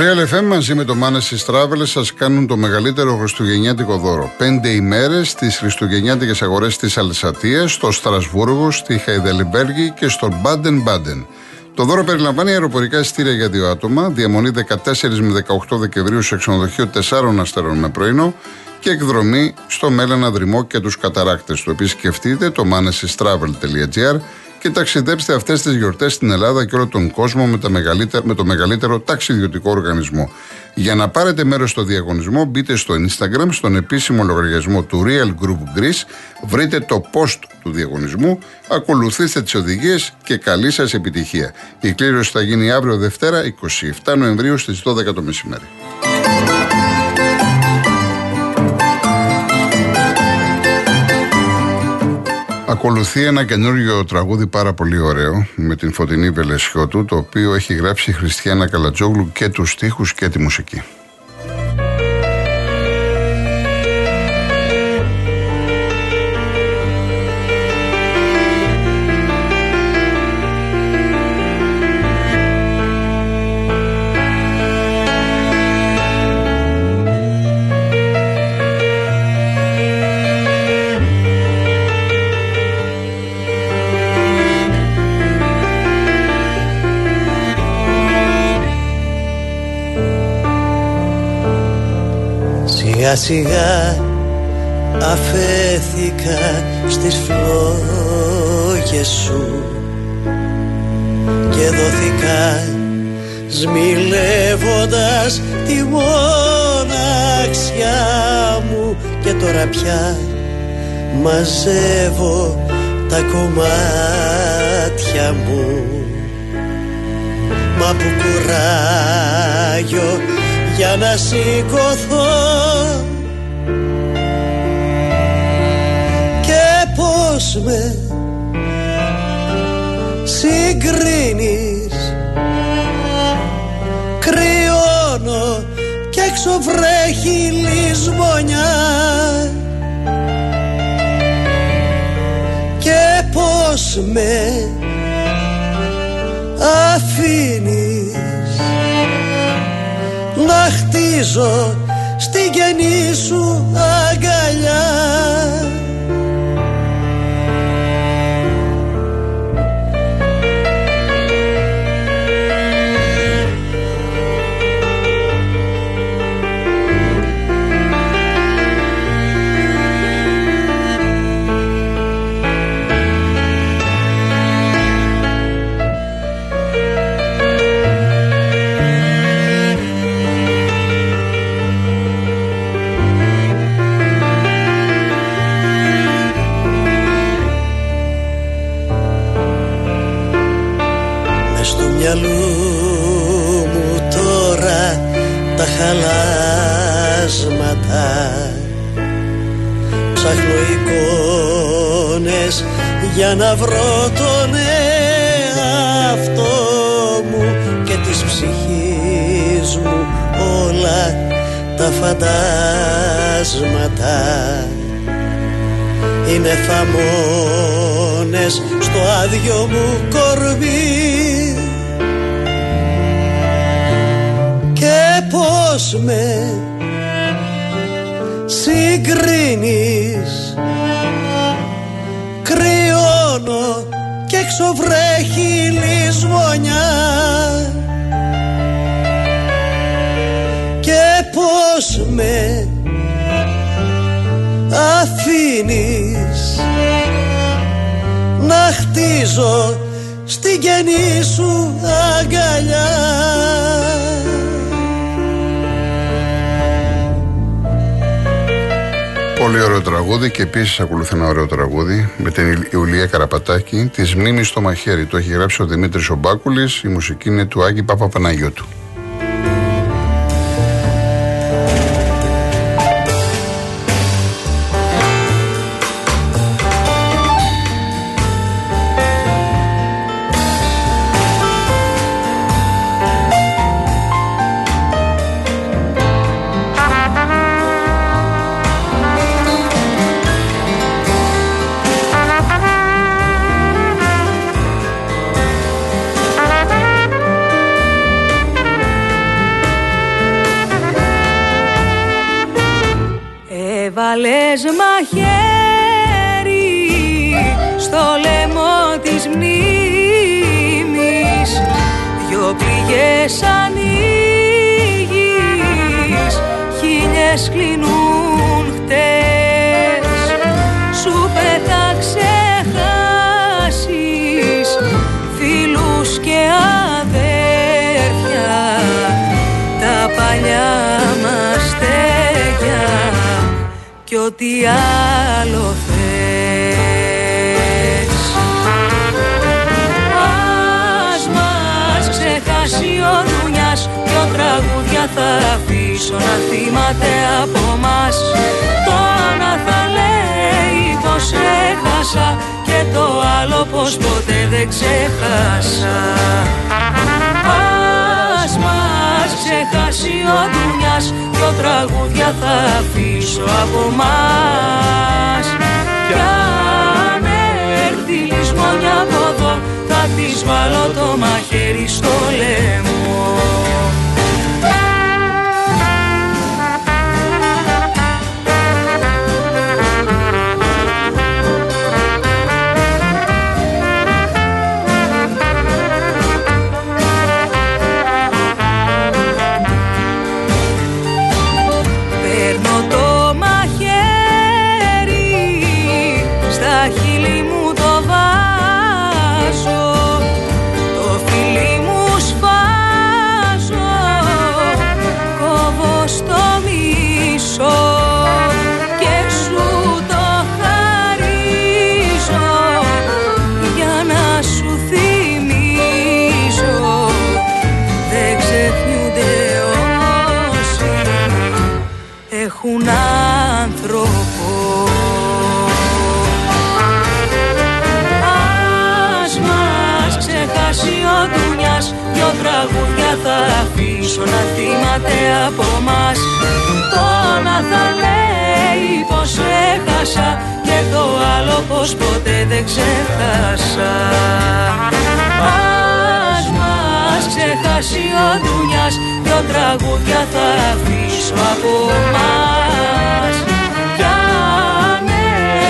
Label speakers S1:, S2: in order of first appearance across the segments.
S1: Real FM μαζί με το Manes Travel σας κάνουν το μεγαλύτερο χριστουγεννιάτικο δώρο. Πέντε ημέρες στις χριστουγεννιάτικες αγορές της Αλσατία, στο Στρασβούργο, στη Χαϊδελιμπέργη και στο Μπάντεν Μπάντεν. Το δώρο περιλαμβάνει αεροπορικά ειστήρια για δύο άτομα, διαμονή 14 με 18 Δεκεμβρίου σε ξενοδοχείο 4 αστέρων με πρωινό και εκδρομή στο Μέλανα Δρυμό και τους καταράκτες του. Επισκεφτείτε το manesystravel.gr και ταξιδέψτε αυτές τις γιορτές στην Ελλάδα και όλο τον κόσμο με, τα με το μεγαλύτερο ταξιδιωτικό οργανισμό. Για να πάρετε μέρος στο διαγωνισμό, μπείτε στο Instagram, στον επίσημο λογαριασμό του Real Group Greece, βρείτε το post του διαγωνισμού, ακολουθήστε τις οδηγίες και καλή σας επιτυχία. Η κλήρωση θα γίνει αύριο Δευτέρα, 27 Νοεμβρίου στις 12 το μεσημέρι. Ακολουθεί ένα καινούριο τραγούδι πάρα πολύ ωραίο με την Φωτεινή Βελεσιώτου το οποίο έχει γράψει η Χριστιανά Καλατζόγλου και τους στίχους και τη μουσική.
S2: Σιγά σιγά αφέθηκα στις φλόγες σου και δόθηκα σμιλεύοντας τη μοναξιά μου και τώρα πια μαζεύω τα κομμάτια μου. Μα που κουράγιο για να σηκωθώ. Και πως με συγκρίνεις. Κρυώνω και έξω βρέχει λησμονιά και πως με αφήνεις να χτίζω στην καινή σου αγκαλιά της ψυχής μου όλα τα φαντάσματα. Είναι θαμώνες στο άδειο μου κορμί. Και πως με συγκρίνεις. Κρυώνω και έξω βρέχει λησμονιά με αφήνεις Να χτίζω στην καινή σου αγκαλιά
S1: Πολύ ωραίο τραγούδι και επίσης ακολουθεί ένα ωραίο τραγούδι με την Ιουλία Καραπατάκη της Μνήμης στο μαχαίρι. Το έχει γράψει ο Δημήτρης Ομπάκουλης. Η μουσική είναι του Άγγι Παπαπαναγιώτου.
S3: Λες μαχαίρι στο λαιμό της μνήμης. Δυο πληγές ανοίγεις ό,τι άλλο θες. Ας μας ξεχάσει ο Νουνιάς δυο τραγούδια θα αφήσω να θυμάται από μας. Το ένα θα λέει πως έχασα και το άλλο πως ποτέ δεν ξέχασα Ας μας ξεχάσει ο Ντουνιάς δυο τραγούδια θα αφήσω από μας. Κι αν έρθει λησμόνια από εδώ θα της βάλω το μαχαίρι στο λαιμό έχουν άνθρωπο. Ας μας ξεχάσει ο Ντουνιάς δυο τραγούδια θα αφήσω να θυμάται από μας. Το ένα θα λέει πως έχασα και το άλλο πως ποτέ δεν ξέχασα Ας μας ξεχάσει ο Ντουνιάς δυο τραγούδια θα αφήσω από μας. Κι αν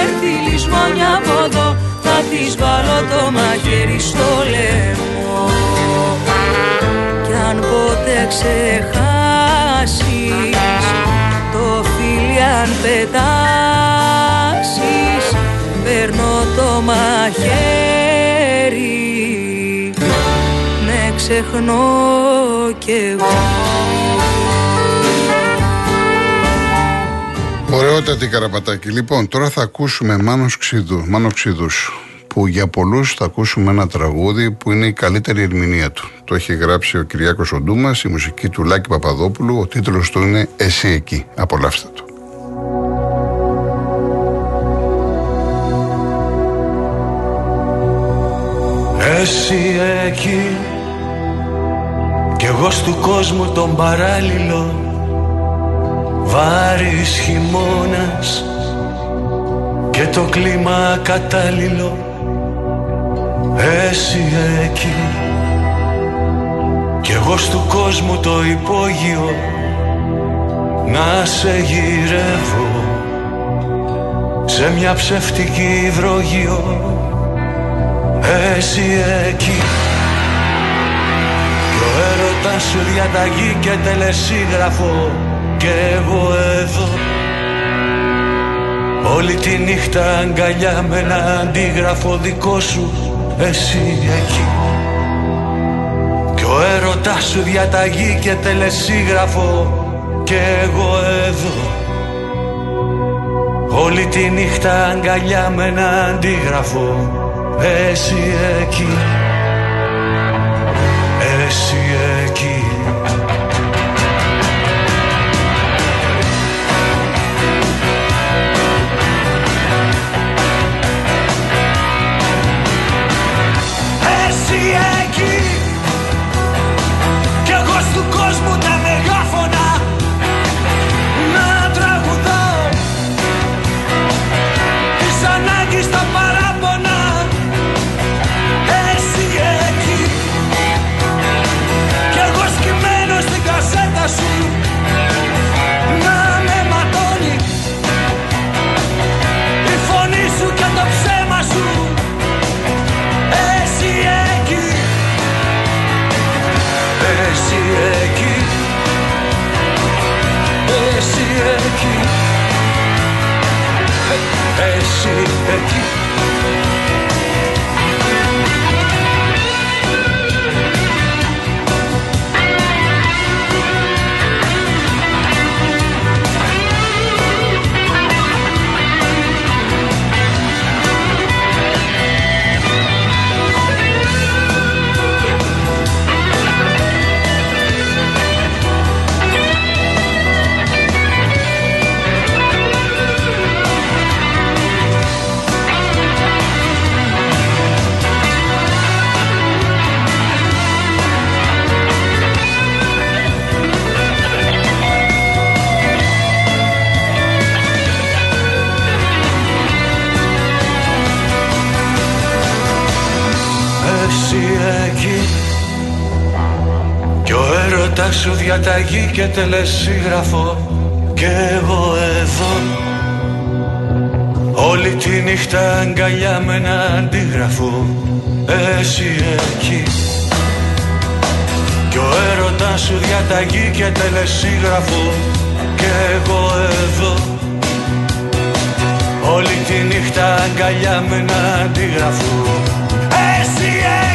S3: έρθει λησμόνια από εδώ θα της βάλω το μαχαίρι στο λαιμό. Κι αν ποτέ ξεχάσεις το φίλι αν πετάσεις παίρνω το μαχαίρι ξεχνώ κι εγώ
S1: Ωραιότατη καραπατάκι. Λοιπόν, τώρα θα ακούσουμε Μάνος Ξίδου, Μάνος Ξίδους, που για πολλούς θα ακούσουμε ένα τραγούδι που είναι η καλύτερη ερμηνεία του. Το έχει γράψει ο Κυριάκος Οντούμας, η μουσική του Λάκη Παπαδόπουλου, ο τίτλος του είναι «Εσύ εκεί». Απολαύστε το.
S4: Εσύ εκεί κι εγώ στου κόσμου τον παράλληλο Βάρης χειμώνας και το κλίμα κατάλληλο. Εσύ εκεί. Κι εγώ στου κόσμου το υπόγειο να σε γυρεύω σε μια ψευτική υδρογείο εσύ εκεί. Κι ο έρωτας σου διαταγή και τελεσίγραφο Κι εγώ εδώ. Όλη τη νύχτα αγκαλιά με ένα αντίγραφο δικό σου Εσύ εκεί. Κι ο έρωτας σου διαταγή και τελεσίγραφο Κι εγώ εδώ. Όλη τη νύχτα αγκαλιά με ένα αντίγραφο Εσύ εκεί. Εσύ διαταγή και τελεσίγραφο και εγώ εδώ. Όλη τη νύχτα αγκαλιά με ένα αντίγραφο Εσύ εκεί. Κι ο έρωτας σου διαταγή και τελεσίγραφο και εγώ εδώ. Όλη τη νύχτα αγκαλιά με ένα αντίγραφο Εσύ εκεί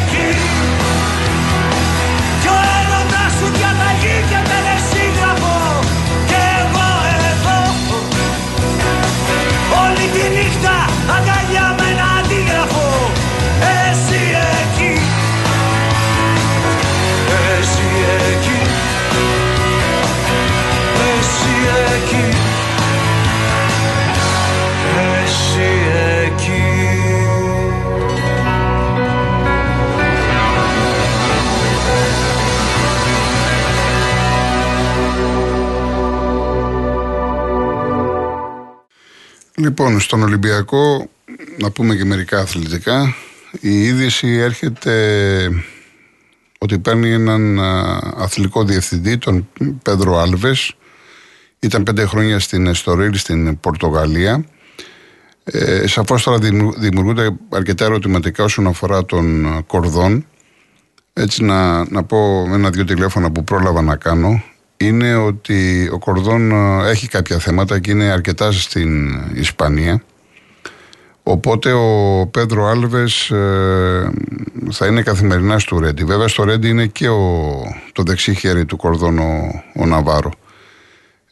S1: Λοιπόν, στον Ολυμπιακό, να πούμε και μερικά αθλητικά, η είδηση έρχεται ότι παίρνει έναν αθλητικό διευθυντή, τον Πέδρο Άλβες. Ήταν πέντε χρόνια στην Εστορίλ, στην Πορτογαλία. Ε, σαφώς τώρα δημιουργούνται αρκετά ερωτηματικά όσον αφορά τον Κορδόν. Έτσι να, να πω ένα-δυο τηλέφωνα που πρόλαβα να κάνω είναι ότι ο Κορδόν ε, έχει κάποια θέματα και είναι αρκετά στην Ισπανία. Οπότε ο Πέντρο Άλβες ε, θα είναι καθημερινάς στο Ρέντι. Βέβαια στο Ρέντι είναι και ο, το δεξί χέρι του Κορδόν ο, ο Ναβάρο.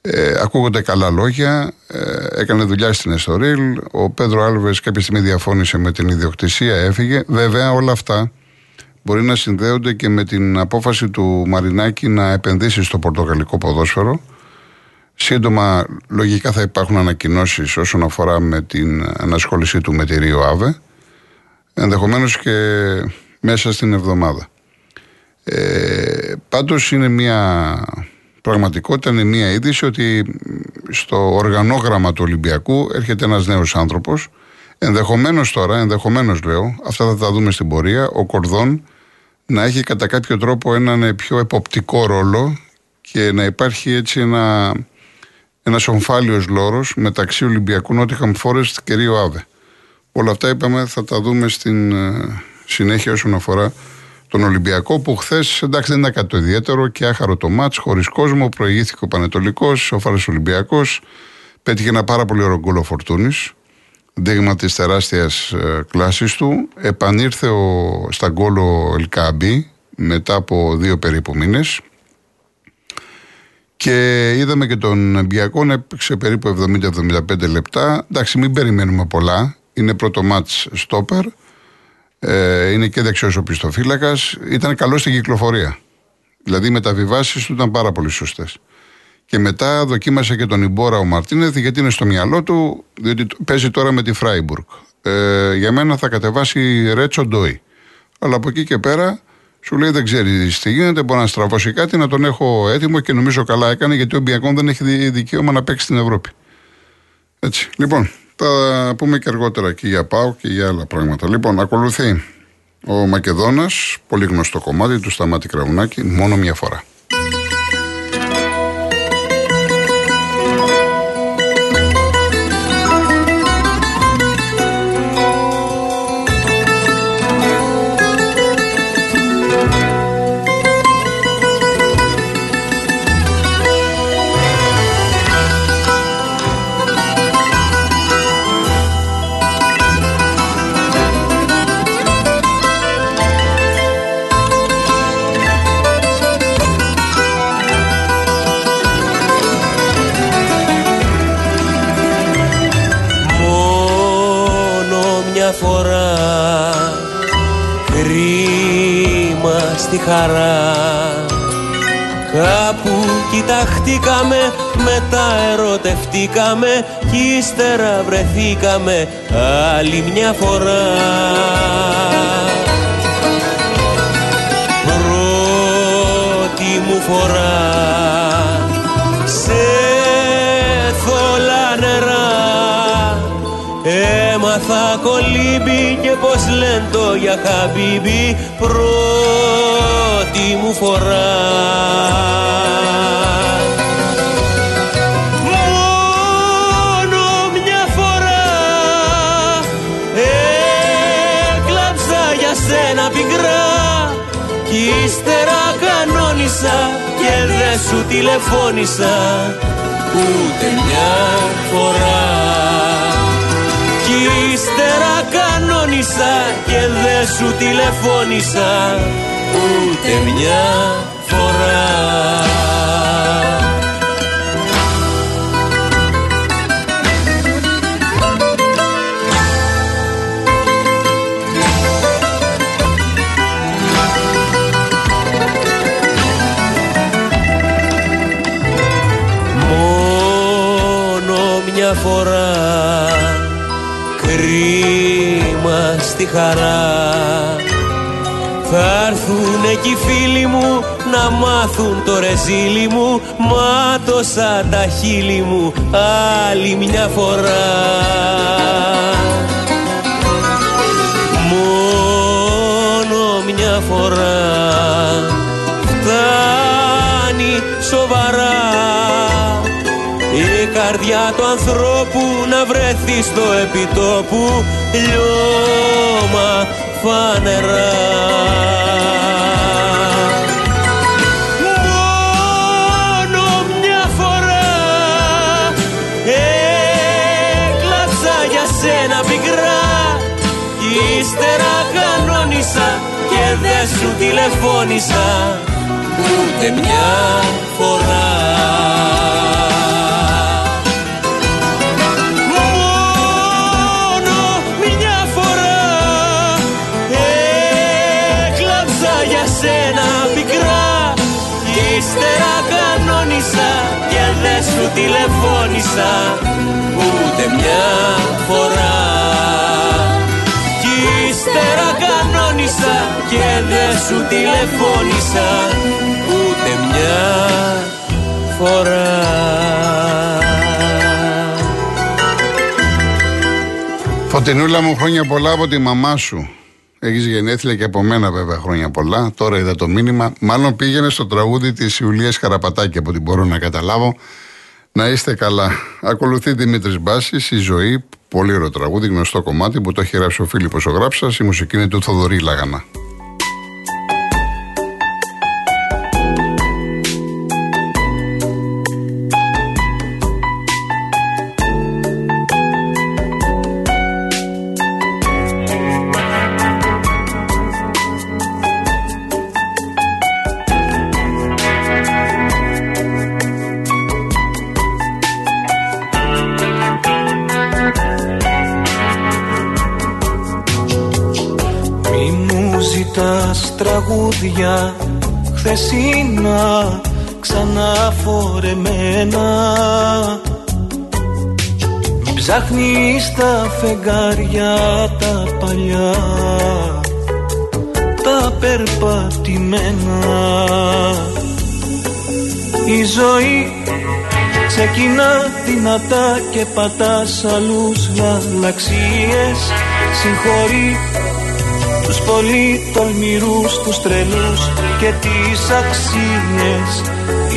S1: Ε, ακούγονται καλά λόγια, ε, έκανε δουλειά στην Εστορίλ, ο Πέντρο Άλβες κάποια στιγμή διαφώνησε με την ιδιοκτησία, έφυγε. Βέβαια όλα αυτά μπορεί να συνδέονται και με την απόφαση του Μαρινάκη να επενδύσει στο πορτογαλικό ποδόσφαιρο. Σύντομα, λογικά θα υπάρχουν ανακοινώσεις όσον αφορά με την ανασχόλησή του με τη Ρίο Άβε. Ενδεχομένως και μέσα στην εβδομάδα. Ε, πάντως είναι μια πραγματικότητα, είναι μια είδηση ότι στο οργανόγραμμα του Ολυμπιακού έρχεται ένας νέος άνθρωπος Ενδεχομένως τώρα, ενδεχομένως λέω, αυτά θα τα δούμε στην πορεία, ο Κορδόν να έχει κατά κάποιο τρόπο έναν πιο εποπτικό ρόλο και να υπάρχει έτσι ένα, ένας ομφάλιος λόρος μεταξύ Ολυμπιακού Νότιχαμ Φόρεστ και Ρίο Άβε. Όλα αυτά είπαμε θα τα δούμε στην ε, συνέχεια όσον αφορά τον Ολυμπιακό που χθες εντάξει δεν ήταν κάτι το ιδιαίτερο και άχαρο το μάτς χωρίς κόσμο, προηγήθηκε ο Πανετολικός, ο Φάρες Ολυμπιακός, πέτυχε ένα πάρα πολύ ωραίο γκολ ο Φορτούνης, δείγμα της τεράστιας ε, κλάσης του. Επανήρθε ο, στα γκολ ο Ελκάμπη μετά από δύο περίπου μήνες. Και είδαμε και τον Μπιακό να έπαιξε περίπου 70-75 λεπτά. Εντάξει, μην περιμένουμε πολλά. Είναι πρώτο μάτς στόπερ. Ε, είναι και δεξιός ο πιστοφύλακας. Ήταν καλό στην κυκλοφορία. Δηλαδή οι μεταβιβάσεις του ήταν πάρα πολύ σωστές. Και μετά δοκίμασε και τον Ιμπόρα ο Μαρτίνεθ γιατί είναι στο μυαλό του, διότι παίζει τώρα με τη Φράιμπουργκ. Ε, για μένα θα κατεβάσει Ρέτσο Ντόι. Αλλά από εκεί και πέρα σου λέει δεν ξέρεις τι γίνεται, μπορεί να στραβώσει κάτι, να τον έχω έτοιμο και νομίζω καλά έκανε γιατί ο Μπιακόν δεν έχει δικαίωμα να παίξει στην Ευρώπη. Έτσι. Λοιπόν, θα πούμε και αργότερα και για Πάο και για άλλα πράγματα. Λοιπόν, ακολουθεί ο Μακεδόνας, πολύ γνωστό κομμάτι του Σταμάτη Κραουνάκη, μόνο μια φορά. διαφορά.
S5: Κρίμα στη χαρά. Κάπου κοιταχτήκαμε, μετά ερωτευτήκαμε κι ύστερα βρεθήκαμε άλλη μια φορά. Πρώτη μου φορά σε Έμαθα κολύμπι και πως λένε το για χαμπίμπι. Πρώτη μου φορά. Μόνο μια φορά. Έκλαψα για σένα πικρά. Κι ύστερα κανόνισα και δεν σου τηλεφώνησα. Ούτε μια φορά. κι ύστερα κανόνισα και δεν σου τηλεφώνησα ούτε μια φορά. Μόνο μια φορά κρίμα στη χαρά. Θα έρθουν εκεί οι φίλοι μου να μάθουν το ρεζίλι μου. Μάτωσα τα χείλη μου άλλη μια φορά. Μόνο μια φορά. Φτάνει σοβαρά. η καρδιά του ανθρώπου να βρεθεί στο επιτόπου λιώμα φανερά. Μόνο μια φορά έκλαψα για σένα πικρά κι ύστερα κανόνισα και δεν σου τηλεφώνησα ούτε μια φορά. Τηλεφώνησα ούτε μια φορά κι ύστερα κανόνισα και δεν σου τηλεφώνησα ούτε μια φορά
S1: Φωτεινούλα μου, χρόνια πολλά από τη μαμά σου. Έχεις γενέθλια και από μένα βέβαια χρόνια πολλά. Τώρα είδα το μήνυμα. Μάλλον πήγαινε στο τραγούδι της Ιουλίας Καραπατάκη από ό,τι μπορώ να καταλάβω. Να είστε καλά. Ακολουθεί Δημήτρης Μπάσης, η ζωή. Πολύ ωραίο τραγούδι, γνωστό κομμάτι που το έχει γράψει ο Φίλιππος ο Γράψας. Η μουσική είναι του Θοδωρή Λάγανα.
S6: Τραγούδια. Χθεσινά ξαναφορεμένα. Μην ψάχνεις τα φεγγάρια τα παλιά τα περπατημένα. Η ζωή ξεκινά δυνατά και πατάς αλλούς γαλαξίες. Συγχωρεί τους πολύ τολμηρούς, τους τρελούς και τις αξίες.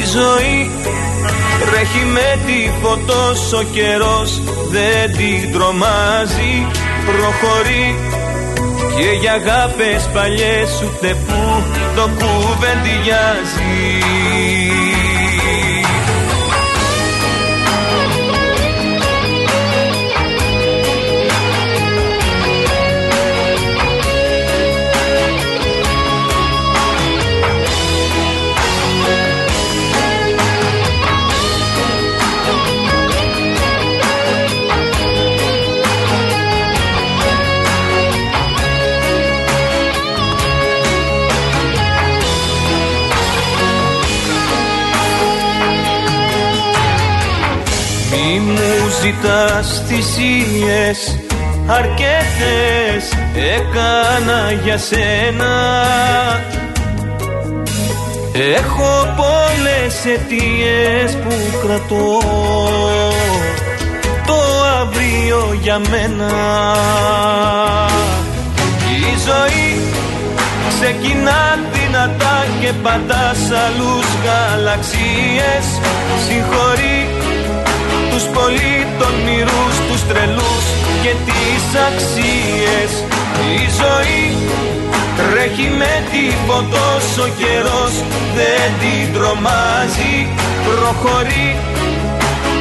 S6: Η ζωή τρέχει με τη φωτός, ο καιρός δεν την τρομάζει. Προχωρεί και για αγάπες παλιές ούτε που το κουβεντιάζει ζητάς θυσίες αρκετές έκανα για σένα. Έχω πολλές αιτίες που κρατώ. Το αύριο για μένα. Η ζωή ξεκινά δυνατά και πατάς άλλους γαλαξίες. Συγχωρείς αξίες. Η ζωή τρέχει με τίποτα ο καιρός. Δεν την τρομάζει Προχωρεί.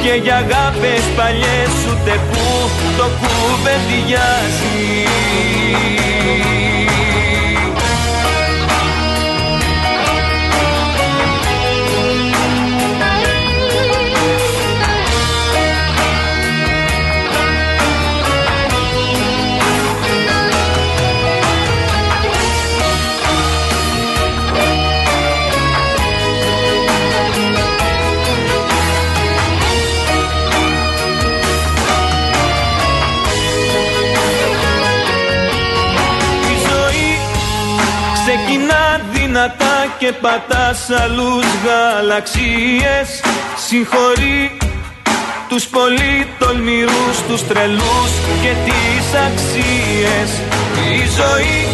S6: Και για αγάπες παλιές ούτε που το κουβεντιάζει και πατάς αλλούς γαλαξίες. Συγχωρεί τους πολύ τολμηρούς, τους τρελούς και τις αξίες. Η ζωή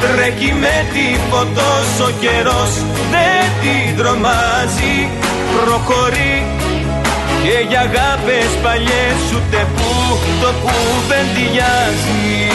S6: τρέχει με τίποτα ο καιρός δεν την τρομάζει. Προχωρεί και για αγάπες παλιές ούτε που το κουβεντιάζει